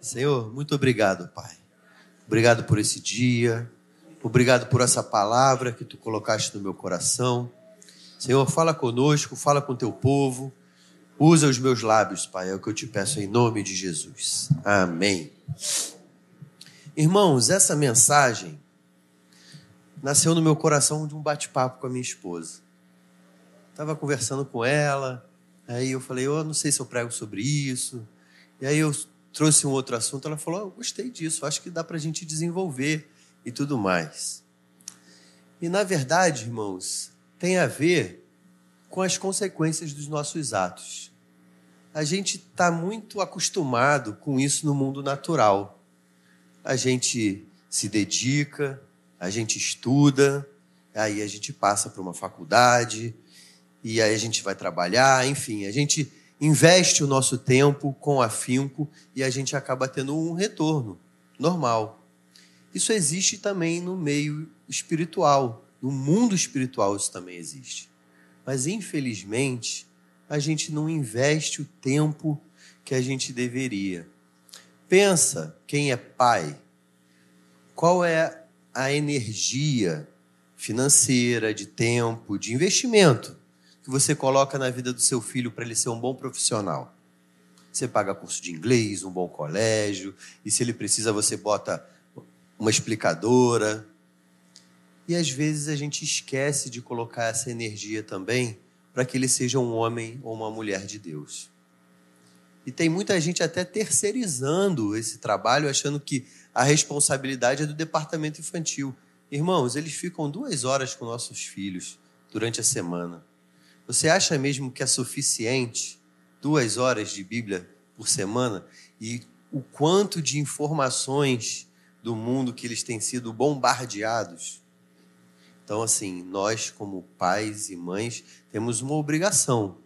Senhor, muito obrigado, Pai. Obrigado por esse dia. Obrigado por essa palavra que tu colocaste no meu coração. Senhor, fala conosco, fala com teu povo. Usa os meus lábios, Pai, é o que eu te peço em nome de Jesus. Amém. Irmãos, essa mensagem nasceu no meu coração de um bate-papo com a minha esposa. Estava conversando com ela, aí eu falei, eu não sei se eu prego sobre isso. E aí eu trouxe um outro assunto, ela falou, oh, gostei disso, acho que dá para a gente desenvolver e tudo mais. E na verdade, irmãos, tem a ver com as consequências dos nossos atos. A gente está muito acostumado com isso no mundo natural. A gente se dedica, a gente estuda, aí a gente passa para uma faculdade, e aí a gente vai trabalhar, enfim, a gente investe o nosso tempo com afinco e a gente acaba tendo um retorno normal. Isso existe também no meio espiritual, no mundo espiritual isso também existe. Mas infelizmente, a gente não investe o tempo que a gente deveria. Pensa quem é pai, qual é a energia financeira, de tempo, de investimento que você coloca na vida do seu filho para ele ser um bom profissional. Você paga curso de inglês, um bom colégio, e se ele precisa, você bota uma explicadora. E às vezes a gente esquece de colocar essa energia também para que ele seja um homem ou uma mulher de Deus. E tem muita gente até terceirizando esse trabalho, achando que a responsabilidade é do departamento infantil. Irmãos, eles ficam duas horas com nossos filhos durante a semana. Você acha mesmo que é suficiente duas horas de Bíblia por semana? E o quanto de informações do mundo que eles têm sido bombardeados. Então, assim, nós, como pais e mães, temos uma obrigação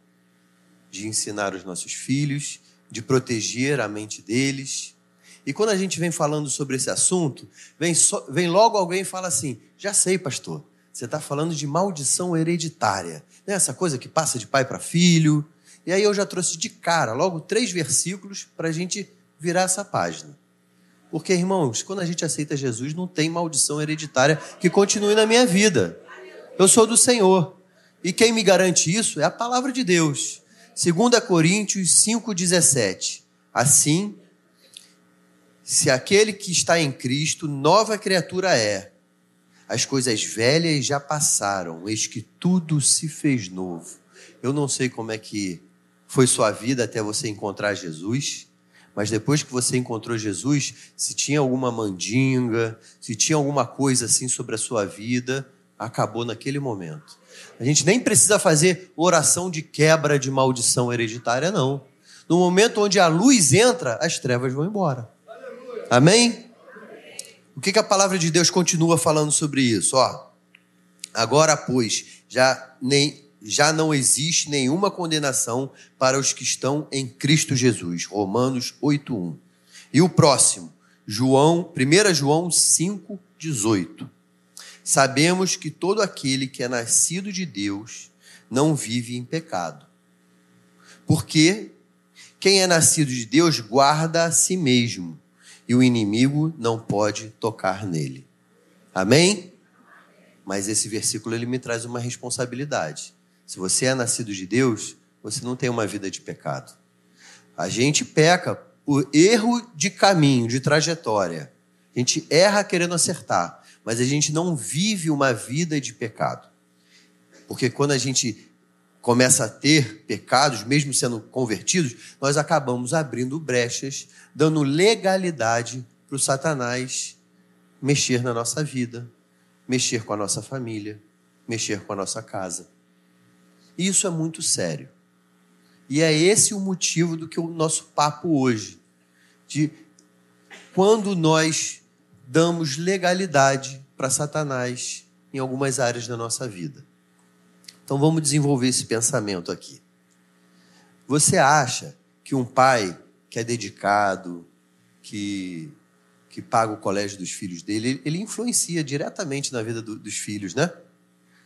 de ensinar os nossos filhos, de proteger a mente deles. E quando a gente vem falando sobre esse assunto, vem, so, vem logo alguém e fala assim: já sei, pastor, você está falando de maldição hereditária, né? essa coisa que passa de pai para filho. E aí eu já trouxe de cara logo três versículos para a gente virar essa página. Porque, irmãos, quando a gente aceita Jesus, não tem maldição hereditária que continue na minha vida. Eu sou do Senhor. E quem me garante isso é a palavra de Deus. 2 Coríntios 5,17. Assim, se aquele que está em Cristo, nova criatura é. As coisas velhas já passaram, eis que tudo se fez novo. Eu não sei como é que foi sua vida até você encontrar Jesus. Mas depois que você encontrou Jesus, se tinha alguma mandinga, se tinha alguma coisa assim sobre a sua vida, acabou naquele momento. A gente nem precisa fazer oração de quebra de maldição hereditária, não. No momento onde a luz entra, as trevas vão embora. Amém? O que, que a palavra de Deus continua falando sobre isso? Ó, agora, pois, já nem já não existe nenhuma condenação para os que estão em Cristo Jesus. Romanos 8:1. E o próximo, João, 1 João 5:18. Sabemos que todo aquele que é nascido de Deus não vive em pecado. Porque quem é nascido de Deus guarda a si mesmo, e o inimigo não pode tocar nele. Amém? Mas esse versículo ele me traz uma responsabilidade. Se você é nascido de Deus, você não tem uma vida de pecado. A gente peca por erro de caminho, de trajetória. A gente erra querendo acertar, mas a gente não vive uma vida de pecado. Porque quando a gente começa a ter pecados, mesmo sendo convertidos, nós acabamos abrindo brechas, dando legalidade para o Satanás mexer na nossa vida, mexer com a nossa família, mexer com a nossa casa. Isso é muito sério. E é esse o motivo do que o nosso papo hoje, de quando nós damos legalidade para Satanás em algumas áreas da nossa vida. Então vamos desenvolver esse pensamento aqui. Você acha que um pai que é dedicado, que, que paga o colégio dos filhos dele, ele influencia diretamente na vida do, dos filhos, né?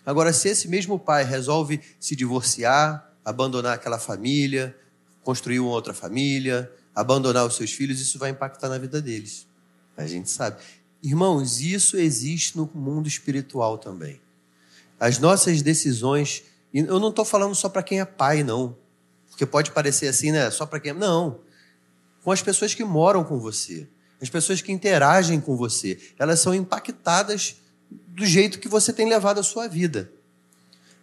Agora, se esse mesmo pai resolve se divorciar, abandonar aquela família, construir uma outra família, abandonar os seus filhos, isso vai impactar na vida deles. A gente sabe. Irmãos, isso existe no mundo espiritual também. As nossas decisões, e eu não estou falando só para quem é pai, não. Porque pode parecer assim, né? Só para quem é. Não. Com as pessoas que moram com você, as pessoas que interagem com você, elas são impactadas do jeito que você tem levado a sua vida.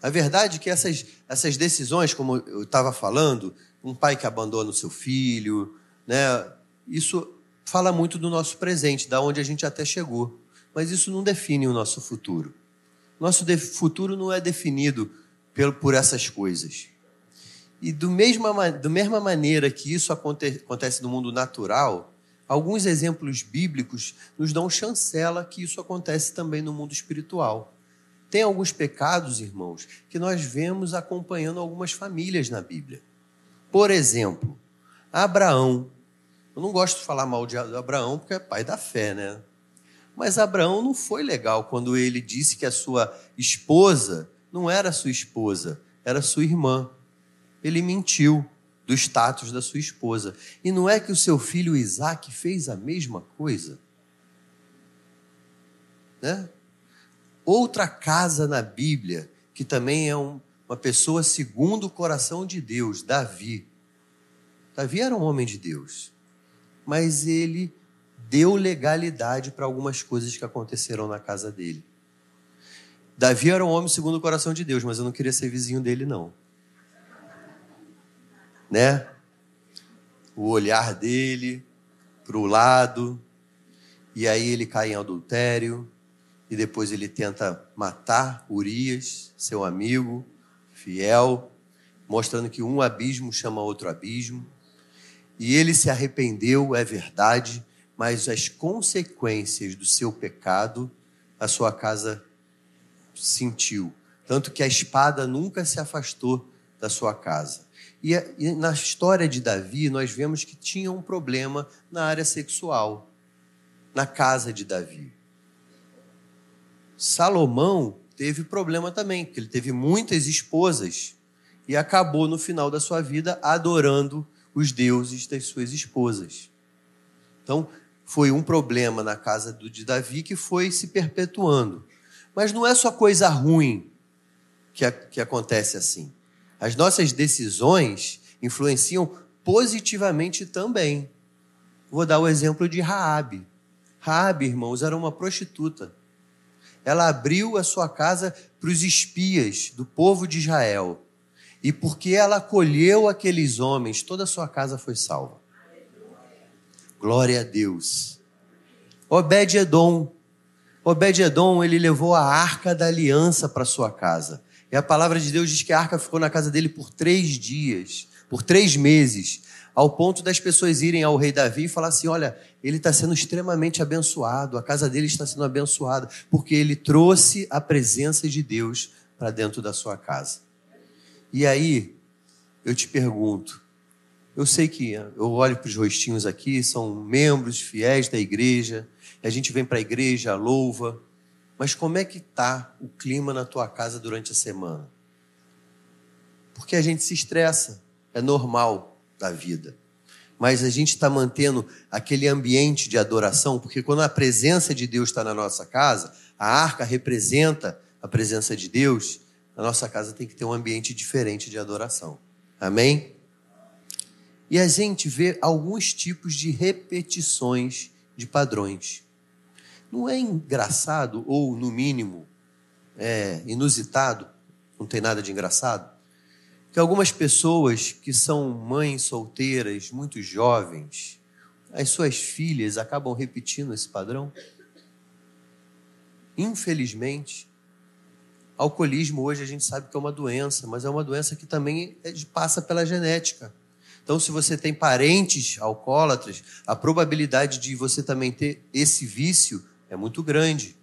A verdade é que essas, essas decisões, como eu estava falando, um pai que abandona o seu filho, né? Isso fala muito do nosso presente, da onde a gente até chegou. Mas isso não define o nosso futuro. Nosso futuro não é definido por essas coisas. E do mesma, da mesma maneira que isso acontece no mundo natural, alguns exemplos bíblicos nos dão chancela que isso acontece também no mundo espiritual. Tem alguns pecados, irmãos, que nós vemos acompanhando algumas famílias na Bíblia. Por exemplo, Abraão. Eu não gosto de falar mal de Abraão porque é pai da fé, né? Mas Abraão não foi legal quando ele disse que a sua esposa não era sua esposa, era sua irmã. Ele mentiu do status da sua esposa. E não é que o seu filho Isaac fez a mesma coisa? Né? Outra casa na Bíblia, que também é um, uma pessoa segundo o coração de Deus, Davi. Davi era um homem de Deus, mas ele deu legalidade para algumas coisas que aconteceram na casa dele. Davi era um homem segundo o coração de Deus, mas eu não queria ser vizinho dele, não. Né? O olhar dele para o lado, e aí ele cai em adultério, e depois ele tenta matar Urias, seu amigo, fiel, mostrando que um abismo chama outro abismo. E ele se arrependeu, é verdade, mas as consequências do seu pecado, a sua casa sentiu. Tanto que a espada nunca se afastou da sua casa. E, na história de Davi, nós vemos que tinha um problema na área sexual, na casa de Davi. Salomão teve problema também, porque ele teve muitas esposas e acabou no final da sua vida adorando os deuses das suas esposas. Então, foi um problema na casa de Davi que foi se perpetuando. Mas não é só coisa ruim que, que acontece assim. As nossas decisões influenciam positivamente também. Vou dar o exemplo de Raabe. Raabe, irmãos, era uma prostituta. Ela abriu a sua casa para os espias do povo de Israel. E porque ela acolheu aqueles homens, toda a sua casa foi salva. Glória a Deus. Obed-edom. Obed-edom, ele levou a arca da aliança para sua casa. E a palavra de Deus diz que a arca ficou na casa dele por três dias, por três meses, ao ponto das pessoas irem ao rei Davi e falar assim: olha, ele está sendo extremamente abençoado, a casa dele está sendo abençoada, porque ele trouxe a presença de Deus para dentro da sua casa. E aí, eu te pergunto, eu sei que eu olho para os rostinhos aqui, são membros fiéis da igreja, a gente vem para a igreja, louva, mas como é que está o clima na tua casa durante a semana? Porque a gente se estressa, é normal da vida. Mas a gente está mantendo aquele ambiente de adoração, porque quando a presença de Deus está na nossa casa, a arca representa a presença de Deus, a nossa casa tem que ter um ambiente diferente de adoração. Amém? E a gente vê alguns tipos de repetições de padrões. Não é engraçado, ou no mínimo é inusitado, não tem nada de engraçado, que algumas pessoas que são mães solteiras, muito jovens, as suas filhas acabam repetindo esse padrão? Infelizmente, alcoolismo hoje a gente sabe que é uma doença, mas é uma doença que também é passa pela genética. Então, se você tem parentes alcoólatras, a probabilidade de você também ter esse vício é muito grande.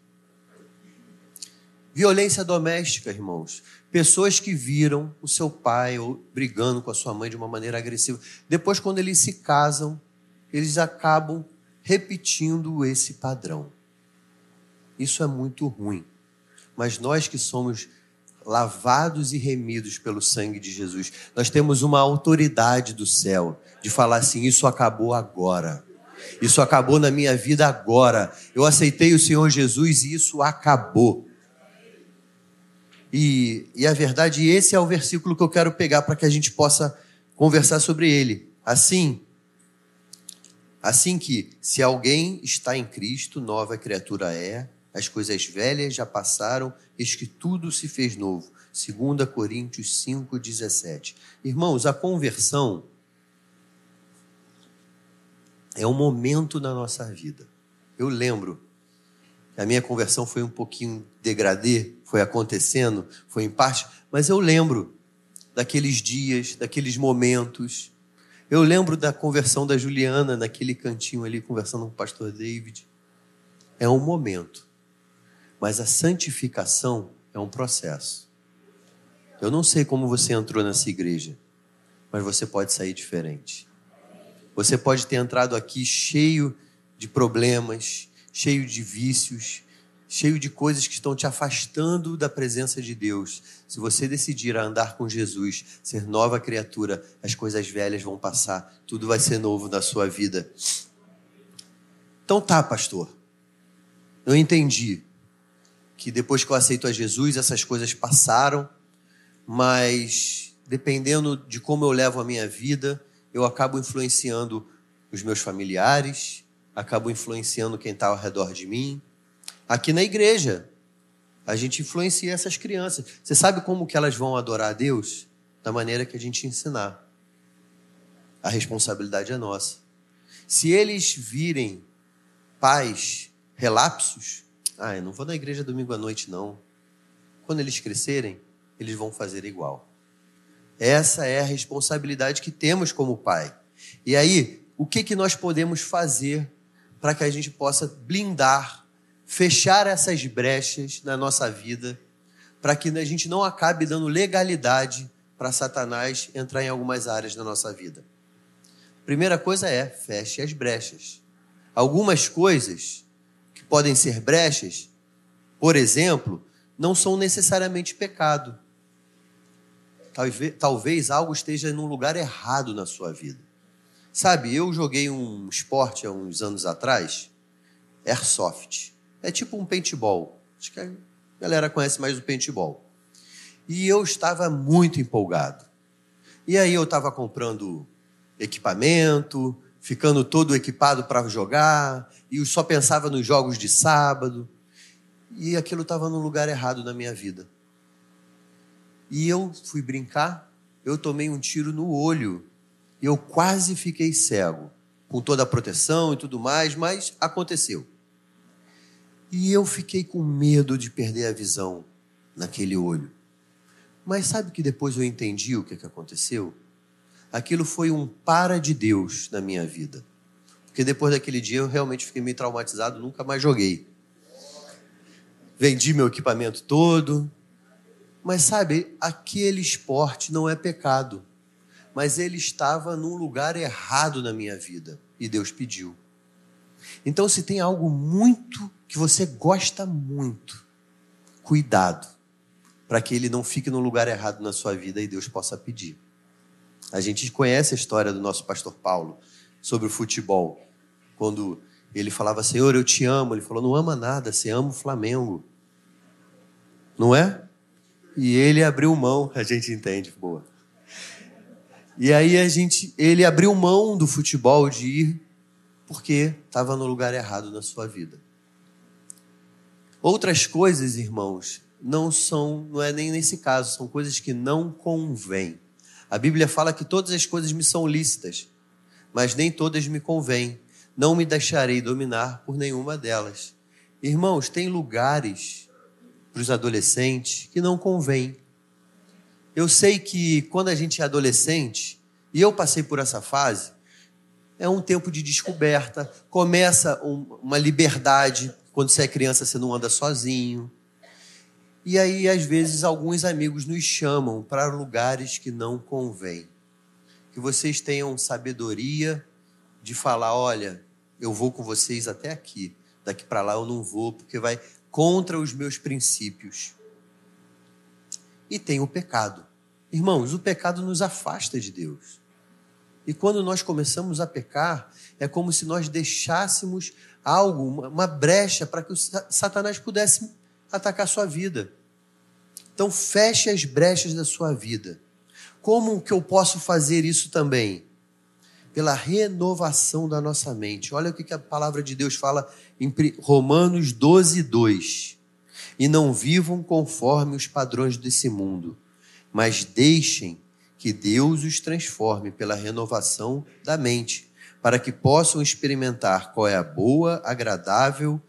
Violência doméstica, irmãos. Pessoas que viram o seu pai brigando com a sua mãe de uma maneira agressiva. Depois, quando eles se casam, eles acabam repetindo esse padrão. Isso é muito ruim. Mas nós que somos lavados e remidos pelo sangue de Jesus. Nós temos uma autoridade do céu de falar assim: isso acabou agora. Isso acabou na minha vida agora. Eu aceitei o Senhor Jesus e isso acabou. E, e a verdade, esse é o versículo que eu quero pegar para que a gente possa conversar sobre ele. Assim, assim que se alguém está em Cristo, nova criatura é, as coisas velhas já passaram, eis que tudo se fez novo. 2 Coríntios 5,17. Irmãos, a conversão é um momento na nossa vida. Eu lembro a minha conversão foi um pouquinho degradê, foi acontecendo, foi em parte, mas eu lembro daqueles dias, daqueles momentos. Eu lembro da conversão da Juliana naquele cantinho ali conversando com o pastor David. É um momento. Mas a santificação é um processo. Eu não sei como você entrou nessa igreja, mas você pode sair diferente. Você pode ter entrado aqui cheio de problemas, cheio de vícios, cheio de coisas que estão te afastando da presença de Deus. Se você decidir andar com Jesus, ser nova criatura, as coisas velhas vão passar, tudo vai ser novo na sua vida. Então tá, pastor. Eu entendi que depois que eu aceito a Jesus, essas coisas passaram, mas dependendo de como eu levo a minha vida, eu acabo influenciando os meus familiares, acabo influenciando quem está ao redor de mim. Aqui na igreja, a gente influencia essas crianças. Você sabe como que elas vão adorar a Deus? Da maneira que a gente ensinar. A responsabilidade é nossa. Se eles virem pais relapsos, ah, eu não vou na igreja domingo à noite, não. Quando eles crescerem, eles vão fazer igual. Essa é a responsabilidade que temos como pai. E aí, o que, que nós podemos fazer para que a gente possa blindar, fechar essas brechas na nossa vida, para que a gente não acabe dando legalidade para Satanás entrar em algumas áreas da nossa vida? Primeira coisa é, feche as brechas. Algumas coisas podem ser brechas, por exemplo, não são necessariamente pecado talvez, talvez algo esteja num lugar errado na sua vida. Sabe, eu joguei um esporte há uns anos atrás, airsoft. É tipo um paintball. Acho que a galera conhece mais o paintball. E eu estava muito empolgado. E aí eu estava comprando equipamento, ficando todo equipado para jogar, e só pensava nos jogos de sábado. E aquilo estava no lugar errado na minha vida. E eu fui brincar, eu tomei um tiro no olho. E eu quase fiquei cego, com toda a proteção e tudo mais, mas aconteceu. E eu fiquei com medo de perder a visão naquele olho. Mas sabe que depois eu entendi o que, que aconteceu? Aquilo foi um para de Deus na minha vida. Porque depois daquele dia eu realmente fiquei meio traumatizado, nunca mais joguei. Vendi meu equipamento todo, mas sabe, aquele esporte não é pecado. Mas ele estava num lugar errado na minha vida e Deus pediu. Então, se tem algo muito que você gosta muito, cuidado para que ele não fique no lugar errado na sua vida e Deus possa pedir. A gente conhece a história do nosso pastor Paulo sobre o futebol. Quando ele falava, Senhor, eu te amo. Ele falou, não ama nada, você ama o Flamengo. Não é? E ele abriu mão, a gente entende, boa. E aí a gente, ele abriu mão do futebol de ir porque estava no lugar errado na sua vida. Outras coisas, irmãos, não são, não é nem nesse caso, são coisas que não convêm. A Bíblia fala que todas as coisas me são lícitas, mas nem todas me convêm. Não me deixarei dominar por nenhuma delas. Irmãos, tem lugares para os adolescentes que não convém. Eu sei que quando a gente é adolescente, e eu passei por essa fase, é um tempo de descoberta, começa um, uma liberdade. Quando você é criança, você não anda sozinho. E aí, às vezes, alguns amigos nos chamam para lugares que não convém. Que vocês tenham sabedoria de falar: olha, eu vou com vocês até aqui, daqui para lá eu não vou, porque vai contra os meus princípios. e tem o pecado. Irmãos, o pecado nos afasta de Deus. E quando nós começamos a pecar, é como se nós deixássemos algo, uma brecha para que o Satanás pudesse atacar a sua vida. Então, feche as brechas da sua vida. Como que eu posso fazer isso também? Pela renovação da nossa mente. Olha o que a palavra de Deus fala em Romanos 12, 2. E não vivam conforme os padrões desse mundo, mas deixem que Deus os transforme pela renovação da mente, para que possam experimentar qual é a boa, agradável,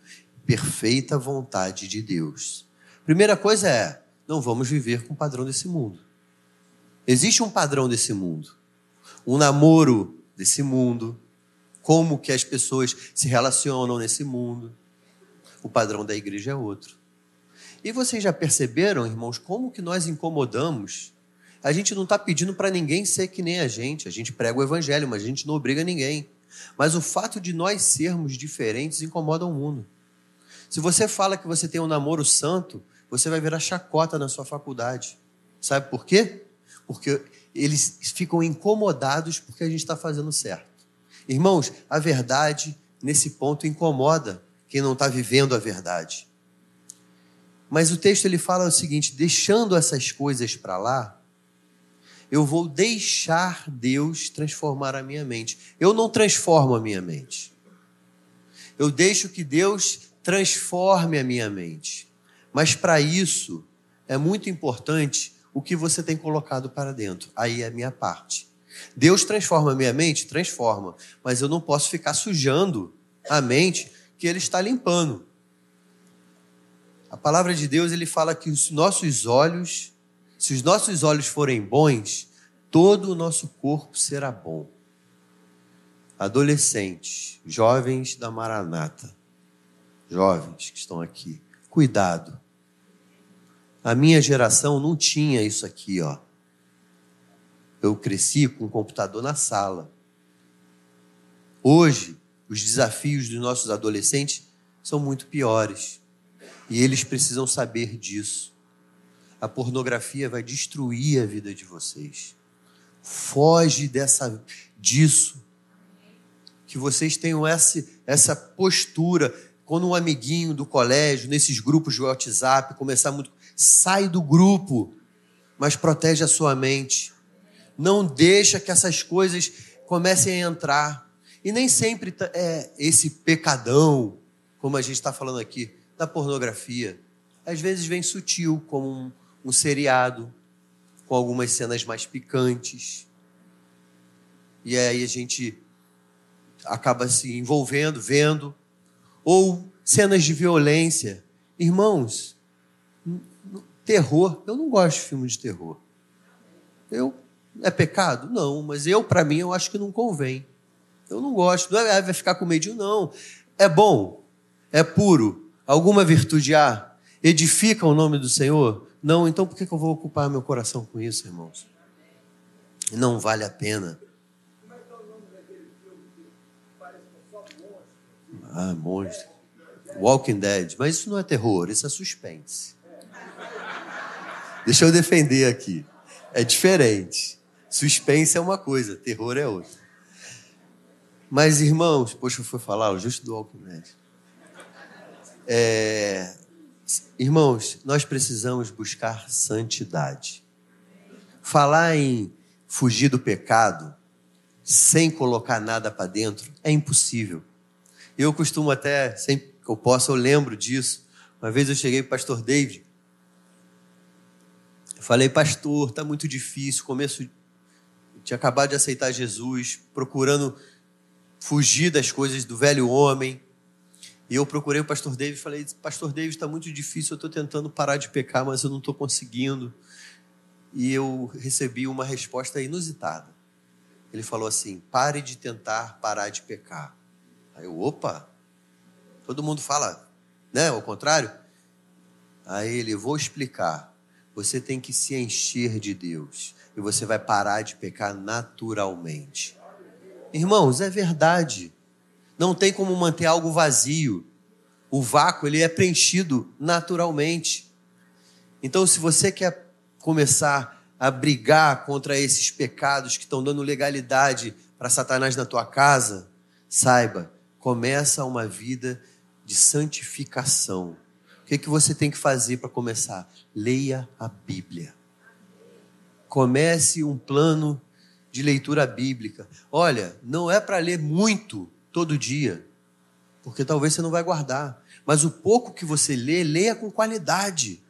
perfeita vontade de Deus. Primeira coisa é, não vamos viver com o padrão desse mundo. Existe um padrão desse mundo, um namoro desse mundo, como que as pessoas se relacionam nesse mundo. O padrão da igreja é outro. E vocês já perceberam, irmãos, como que nós incomodamos? A gente não está pedindo para ninguém ser que nem a gente. A gente prega o evangelho, mas a gente não obriga ninguém. Mas o fato de nós sermos diferentes incomoda o mundo. Se você fala que você tem um namoro santo, você vai virar chacota na sua faculdade. Sabe por quê? Porque eles ficam incomodados porque a gente está fazendo certo. Irmãos, a verdade nesse ponto incomoda quem não está vivendo a verdade. Mas o texto ele fala o seguinte: deixando essas coisas para lá, eu vou deixar Deus transformar a minha mente. Eu não transformo a minha mente. Eu deixo que Deus transforme a minha mente. Mas para isso é muito importante o que você tem colocado para dentro. Aí é a minha parte. Deus transforma a minha mente? Transforma. Mas eu não posso ficar sujando a mente que Ele está limpando. A palavra de Deus, ele fala que os nossos olhos se os nossos olhos forem bons, todo o nosso corpo será bom. Adolescentes, jovens da Maranata, jovens que estão aqui, cuidado. A minha geração não tinha isso aqui, ó. Eu cresci com um computador na sala. Hoje, os desafios dos nossos adolescentes são muito piores. E eles precisam saber disso. A pornografia vai destruir a vida de vocês. Foge dessa disso. Que vocês tenham essa, essa postura. Quando um amiguinho do colégio, nesses grupos de WhatsApp, começar muito. Sai do grupo, mas protege a sua mente. Não deixa que essas coisas comecem a entrar. E nem sempre tá, é esse pecadão, como a gente está falando aqui, da pornografia. Às vezes vem sutil, como um, um seriado com algumas cenas mais picantes. E aí a gente acaba se envolvendo, vendo. Ou cenas de violência. Irmãos, terror, eu não gosto de filme de terror. Eu é pecado? Não, mas eu para mim eu acho que não convém. Eu não gosto. Não é, ah, vai ficar com medo não. É bom, é puro. Alguma virtude há? Edifica o nome do Senhor? Não, então por que eu vou ocupar meu coração com isso, irmãos? Não vale a pena. Ah, monstro. Walking Dead. Mas isso não é terror, isso é suspense. Deixa eu defender aqui. É diferente. Suspense é uma coisa, terror é outra. Mas, irmãos, poxa, eu fui falar justo do Walking Dead. É, Irmãos, nós precisamos buscar santidade. Falar em fugir do pecado sem colocar nada para dentro é impossível. Eu costumo até, sempre que eu posso, eu lembro disso. Uma vez eu cheguei para o pastor David. Eu falei, pastor, está muito difícil. Começo, tinha acabado de aceitar Jesus, procurando fugir das coisas do velho homem e eu procurei o pastor David e falei: Pastor David, está muito difícil, eu estou tentando parar de pecar, mas eu não estou conseguindo. E eu recebi uma resposta inusitada. Ele falou assim: Pare de tentar parar de pecar. Aí eu, opa, todo mundo fala, né? Ao contrário. Aí ele, vou explicar. Você tem que se encher de Deus e você vai parar de pecar naturalmente. Irmãos, é verdade. Não tem como manter algo vazio. O vácuo ele é preenchido naturalmente. Então, se você quer começar a brigar contra esses pecados que estão dando legalidade para Satanás na tua casa, saiba, começa uma vida de santificação. O que, que você tem que fazer para começar? Leia a Bíblia. Comece um plano de leitura bíblica. Olha, não é para ler muito todo dia, porque talvez você não vai guardar. Mas o pouco que você lê, leia com qualidade.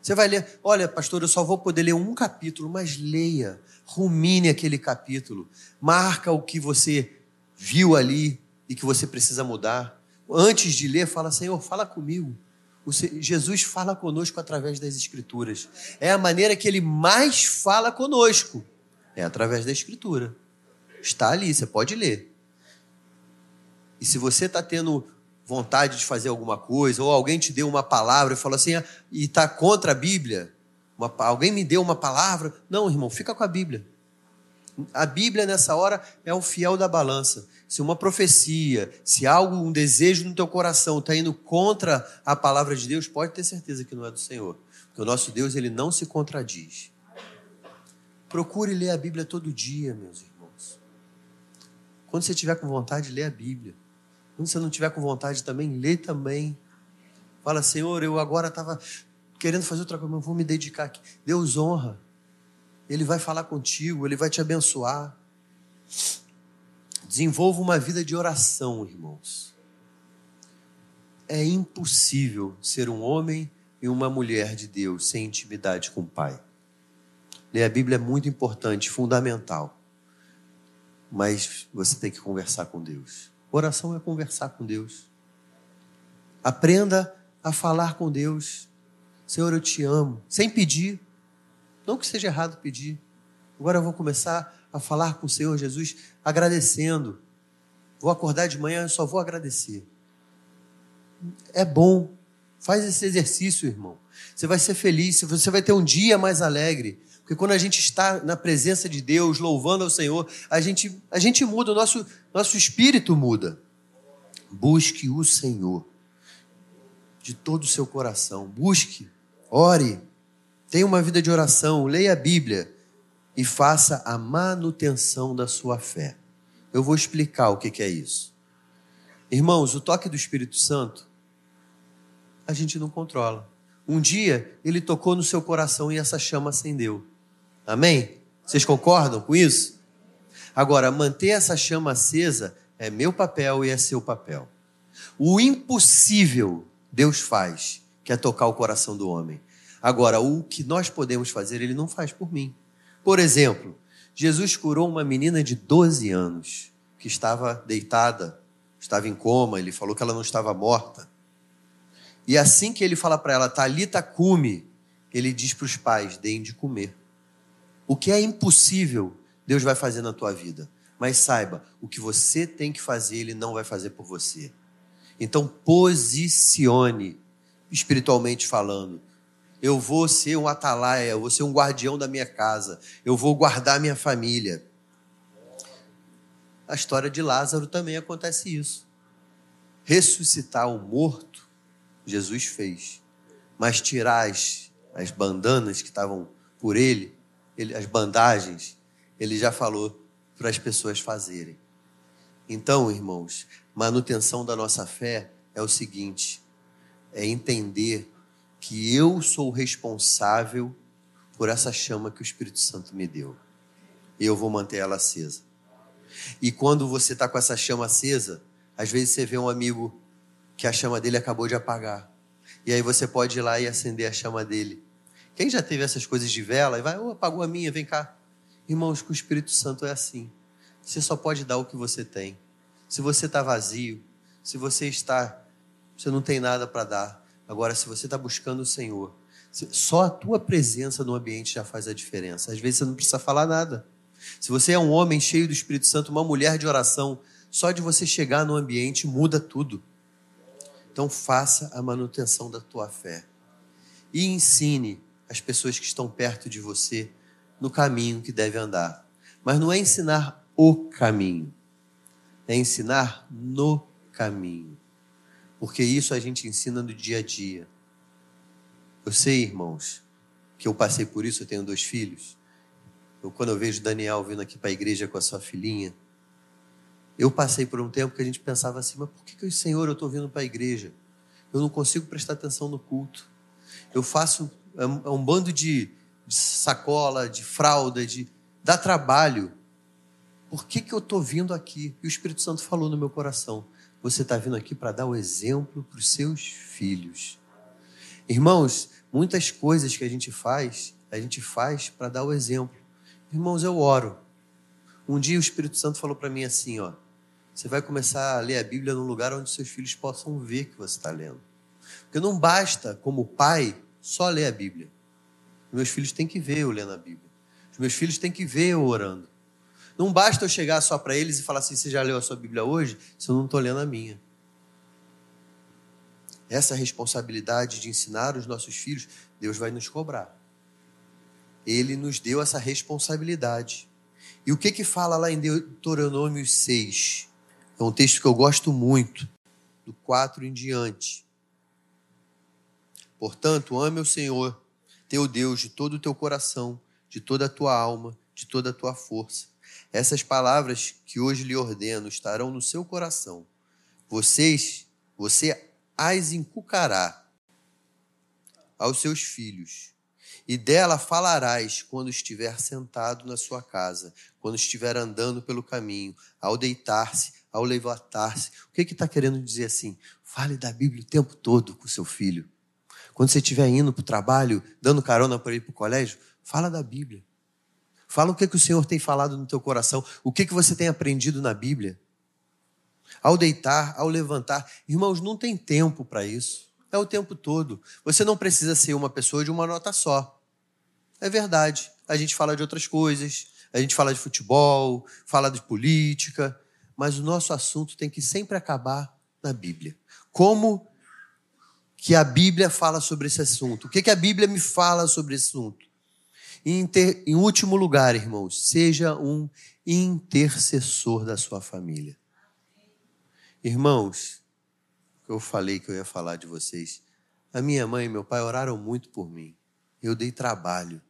Você vai ler, olha, pastor, eu só vou poder ler um capítulo, mas leia, rumine aquele capítulo, marca o que você viu ali e que você precisa mudar. Antes de ler, fala, Senhor, fala comigo. Jesus fala conosco através das Escrituras. É a maneira que ele mais fala conosco. É através da Escritura. Está ali, você pode ler. E se você está tendo vontade de fazer alguma coisa, ou alguém te deu uma palavra e falou assim, ah, e está contra a Bíblia, uma, alguém me deu uma palavra. Não, irmão, fica com a Bíblia. A Bíblia, nessa hora, é o fiel da balança. Se uma profecia, se algo, um desejo no teu coração está indo contra a palavra de Deus, pode ter certeza que não é do Senhor. Porque o nosso Deus, ele não se contradiz. Procure ler a Bíblia todo dia, meus irmãos. Quando você estiver com vontade, lê a Bíblia. Quando você não tiver com vontade também, lê também. Fala, Senhor, eu agora estava querendo fazer outra coisa, mas vou me dedicar aqui. Deus honra. Ele vai falar contigo, ele vai te abençoar. Desenvolva uma vida de oração, irmãos. É impossível ser um homem e uma mulher de Deus sem intimidade com o Pai. Ler a Bíblia é muito importante, fundamental. Mas você tem que conversar com Deus. Oração é conversar com Deus. Aprenda a falar com Deus. Senhor, eu te amo. Sem pedir. Não que seja errado pedir. Agora eu vou começar a falar com o Senhor Jesus agradecendo. Vou acordar de manhã, e só vou agradecer. É bom. Faz esse exercício, irmão. Você vai ser feliz, você vai ter um dia mais alegre. Porque quando a gente está na presença de Deus, louvando ao Senhor, a gente, a gente muda, o nosso, nosso espírito muda. Busque o Senhor de todo o seu coração. Busque, ore, tenha uma vida de oração, leia a Bíblia e faça a manutenção da sua fé. Eu vou explicar o que é isso. Irmãos, o toque do Espírito Santo, a gente não controla. Um dia ele tocou no seu coração e essa chama acendeu. Amém? Vocês concordam com isso? Agora, manter essa chama acesa é meu papel e é seu papel. O impossível Deus faz, que é tocar o coração do homem. Agora, o que nós podemos fazer, ele não faz por mim. Por exemplo, Jesus curou uma menina de 12 anos que estava deitada, estava em coma, ele falou que ela não estava morta. E assim que ele fala para ela, Talita cume, ele diz para os pais, deem de comer. O que é impossível, Deus vai fazer na tua vida. Mas saiba, o que você tem que fazer, Ele não vai fazer por você. Então, posicione, espiritualmente falando. Eu vou ser um atalaia, eu vou ser um guardião da minha casa, eu vou guardar minha família. A história de Lázaro também acontece isso. Ressuscitar o morto, Jesus fez. Mas tirar as, as bandanas que estavam por ele, ele, as bandagens, ele já falou para as pessoas fazerem. Então, irmãos, manutenção da nossa fé é o seguinte: é entender que eu sou responsável por essa chama que o Espírito Santo me deu. Eu vou manter ela acesa. E quando você está com essa chama acesa, às vezes você vê um amigo que a chama dele acabou de apagar. E aí você pode ir lá e acender a chama dele. Quem já teve essas coisas de vela e vai, oh, apagou a minha, vem cá. Irmãos, com o Espírito Santo é assim. Você só pode dar o que você tem. Se você está vazio, se você está, você não tem nada para dar. Agora, se você está buscando o Senhor, só a tua presença no ambiente já faz a diferença. Às vezes você não precisa falar nada. Se você é um homem cheio do Espírito Santo, uma mulher de oração, só de você chegar no ambiente muda tudo. Então faça a manutenção da tua fé e ensine as pessoas que estão perto de você no caminho que deve andar. Mas não é ensinar o caminho, é ensinar no caminho. Porque isso a gente ensina no dia a dia. Eu sei, irmãos, que eu passei por isso, eu tenho dois filhos. Eu, quando eu vejo Daniel vindo aqui para a igreja com a sua filhinha, eu passei por um tempo que a gente pensava assim, mas por que, que Senhor, eu estou vindo para a igreja? Eu não consigo prestar atenção no culto. Eu faço é um, é um bando de, de, sacola, de fralda, de dá trabalho. Por que, que eu estou vindo aqui? E o Espírito Santo falou no meu coração: você está vindo aqui para dar o exemplo para os seus filhos. Irmãos, muitas coisas que a gente faz, a gente faz para dar o exemplo. Irmãos, eu oro. Um dia o Espírito Santo falou para mim assim, ó, você vai começar a ler a Bíblia num lugar onde seus filhos possam ver que você está lendo. Porque não basta, como pai, só ler a Bíblia. Meus filhos têm que ver eu lendo a Bíblia. Os meus filhos têm que ver eu orando. Não basta eu chegar só para eles e falar assim: você já leu a sua Bíblia hoje? Se eu não estou lendo a minha. Essa responsabilidade de ensinar os nossos filhos, Deus vai nos cobrar. Ele nos deu essa responsabilidade. E o que que fala lá em Deuteronômio 6? É um texto que eu gosto muito, do 4 em diante. Portanto, ame o Senhor, teu Deus, de todo o teu coração, de toda a tua alma, de toda a tua força. Essas palavras que hoje lhe ordeno estarão no seu coração. Vocês, você as inculcará aos seus filhos. E dela falarás quando estiver sentado na sua casa, quando estiver andando pelo caminho, ao deitar-se, ao levantar-se. O que está querendo dizer assim? Fale da Bíblia o tempo todo com seu filho. Quando você estiver indo para o trabalho, dando carona para ir para o colégio, fala da Bíblia. Fala o que, que o Senhor tem falado no teu coração, o que, que você tem aprendido na Bíblia. Ao deitar, ao levantar. Irmãos, não tem tempo para isso. É o tempo todo. Você não precisa ser uma pessoa de uma nota só. É verdade. A gente fala de outras coisas, a gente fala de futebol, fala de política, mas o nosso assunto tem que sempre acabar na Bíblia. Como que a Bíblia fala sobre esse assunto? O que, que a Bíblia me fala sobre esse assunto? Em, último lugar, irmãos, seja um intercessor da sua família. Irmãos, eu falei que eu ia falar de vocês. A minha mãe e meu pai oraram muito por mim. Eu dei trabalho,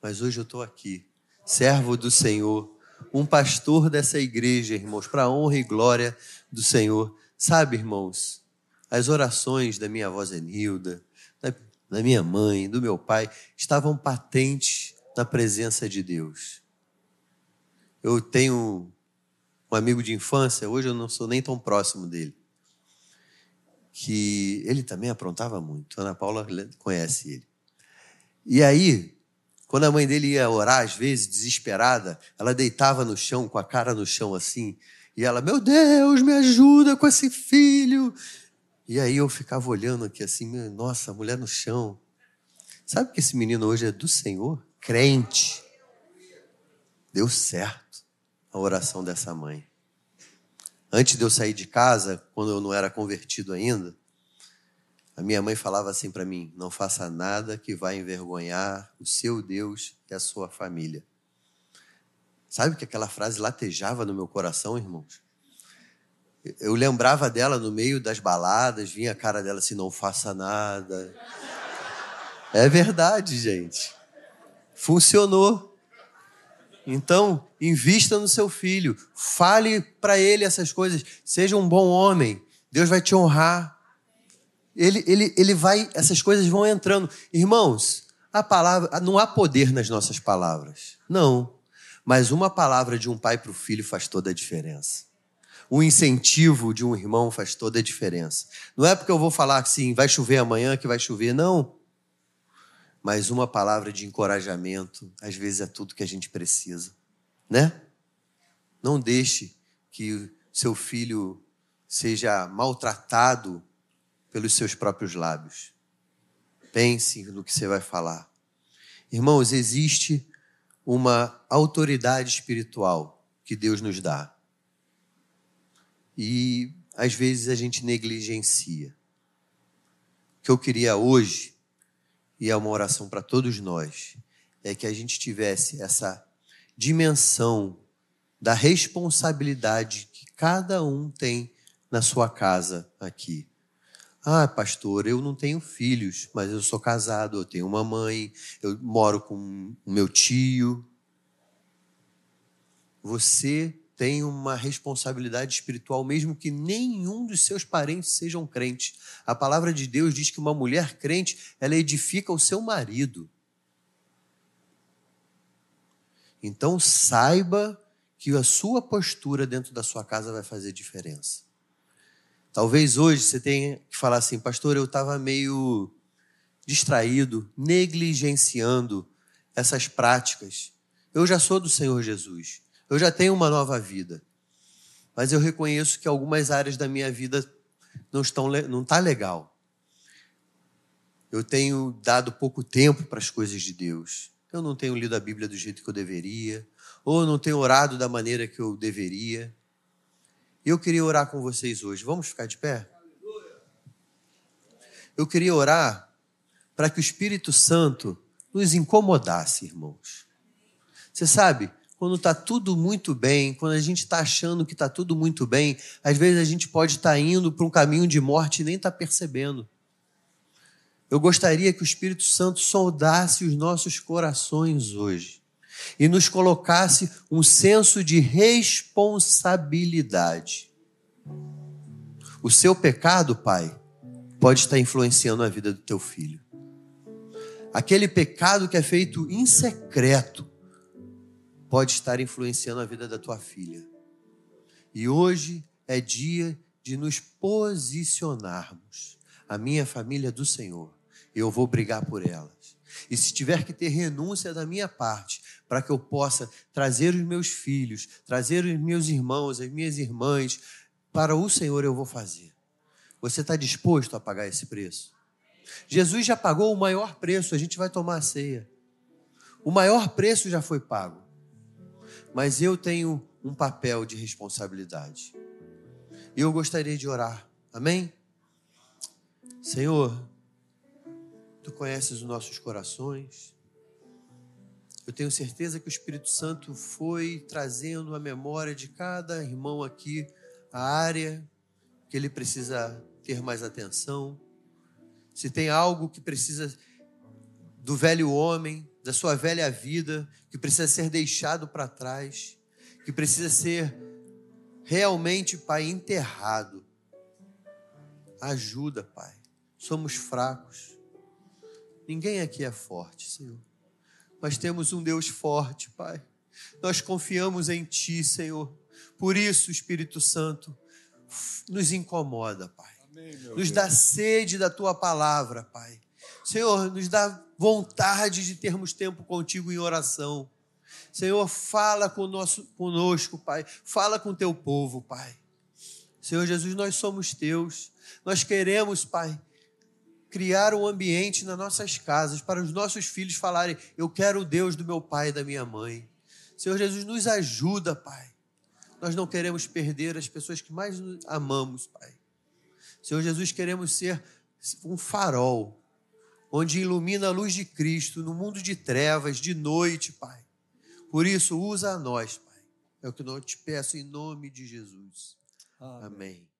mas hoje eu estou aqui, servo do Senhor, um pastor dessa igreja, irmãos, para a honra e glória do Senhor. Sabe, irmãos, as orações da minha avó Zenilda, da minha mãe, do meu pai, estavam patentes na presença de Deus. Eu tenho um amigo de infância, hoje eu não sou nem tão próximo dele, que ele também aprontava muito. Ana Paula conhece ele. E aí, quando a mãe dele ia orar, às vezes, desesperada, ela deitava no chão, com a cara no chão assim, e ela, meu Deus, me ajuda com esse filho. E aí eu ficava olhando aqui assim, nossa, mulher no chão. Sabe que esse menino hoje é do Senhor? Crente. Deu certo a oração dessa mãe. Antes de eu sair de casa, quando eu não era convertido ainda, a minha mãe falava assim para mim: não faça nada que vá envergonhar o seu Deus e a sua família. Sabe que aquela frase latejava no meu coração, irmãos? Eu lembrava dela no meio das baladas, vinha a cara dela assim: não faça nada. É verdade, gente. Funcionou. Então, invista no seu filho, fale para ele essas coisas, seja um bom homem, Deus vai te honrar. Ele, ele, ele vai, essas coisas vão entrando. Irmãos, a palavra, não há poder nas nossas palavras. Não. Mas uma palavra de um pai para o filho faz toda a diferença o incentivo de um irmão faz toda a diferença. Não é porque eu vou falar assim, vai chover amanhã que vai chover, não. Mas uma palavra de encorajamento, às vezes é tudo que a gente precisa, né? Não deixe que seu filho seja maltratado pelos seus próprios lábios. Pense no que você vai falar. Irmãos, existe uma autoridade espiritual que Deus nos dá e às vezes a gente negligencia. O que eu queria hoje, e é uma oração para todos nós, é que a gente tivesse essa dimensão da responsabilidade que cada um tem na sua casa aqui. Ah, pastor, eu não tenho filhos, mas eu sou casado, eu tenho uma mãe, eu moro com o meu tio. Você tem uma responsabilidade espiritual, mesmo que nenhum dos seus parentes sejam crentes. A palavra de Deus diz que uma mulher crente, ela edifica o seu marido. Então saiba que a sua postura dentro da sua casa vai fazer diferença. Talvez hoje você tenha que falar assim, pastor, eu estava meio distraído, negligenciando essas práticas. Eu já sou do Senhor Jesus, eu já tenho uma nova vida, mas eu reconheço que algumas áreas da minha vida não estão não tá legal. Eu tenho dado pouco tempo para as coisas de Deus eu não tenho lido a Bíblia do jeito que eu deveria, ou não tenho orado da maneira que eu deveria. Eu queria orar com vocês hoje. Vamos ficar de pé? Eu queria orar para que o Espírito Santo nos incomodasse, irmãos. Você sabe, quando está tudo muito bem, quando a gente está achando que está tudo muito bem, às vezes a gente pode estar tá indo para um caminho de morte e nem está percebendo. Eu gostaria que o Espírito Santo soldasse os nossos corações hoje e nos colocasse um senso de responsabilidade. O seu pecado, pai, pode estar influenciando a vida do teu filho. Aquele pecado que é feito em secreto pode estar influenciando a vida da tua filha. E hoje é dia de nos posicionarmos, a minha família do Senhor, eu vou brigar por elas. E se tiver que ter renúncia da minha parte, para que eu possa trazer os meus filhos, trazer os meus irmãos, as minhas irmãs, para o Senhor eu vou fazer. Você está disposto a pagar esse preço? Jesus já pagou o maior preço, a gente vai tomar a ceia. O maior preço já foi pago. Mas eu tenho um papel de responsabilidade. E eu gostaria de orar. Amém? Senhor, Tu conheces os nossos corações. Eu tenho certeza que o Espírito Santo foi trazendo a memória de cada irmão aqui a área que ele precisa ter mais atenção. Se tem algo que precisa do velho homem, da sua velha vida, que precisa ser deixado para trás, que precisa ser realmente, Pai, enterrado. Ajuda, Pai. Somos fracos. Ninguém aqui é forte, Senhor. Mas temos um Deus forte, Pai. Nós confiamos em Ti, Senhor. Por isso, Espírito Santo, nos incomoda, Pai. Amém, nos Deus. dá sede da Tua palavra, Pai. Senhor, nos dá vontade de termos tempo contigo em oração. Senhor, fala conosco, Pai. Fala com teu povo, Pai. Senhor Jesus, nós somos teus. Nós queremos, Pai, criar um ambiente nas nossas casas para os nossos filhos falarem: Eu quero o Deus do meu pai e da minha mãe. Senhor Jesus, nos ajuda, Pai. Nós não queremos perder as pessoas que mais amamos, Pai. Senhor Jesus, queremos ser um farol onde ilumina a luz de Cristo no mundo de trevas, de noite, Pai. Por isso, usa a nós, Pai. É o que eu te peço em nome de Jesus. Amém. Amém.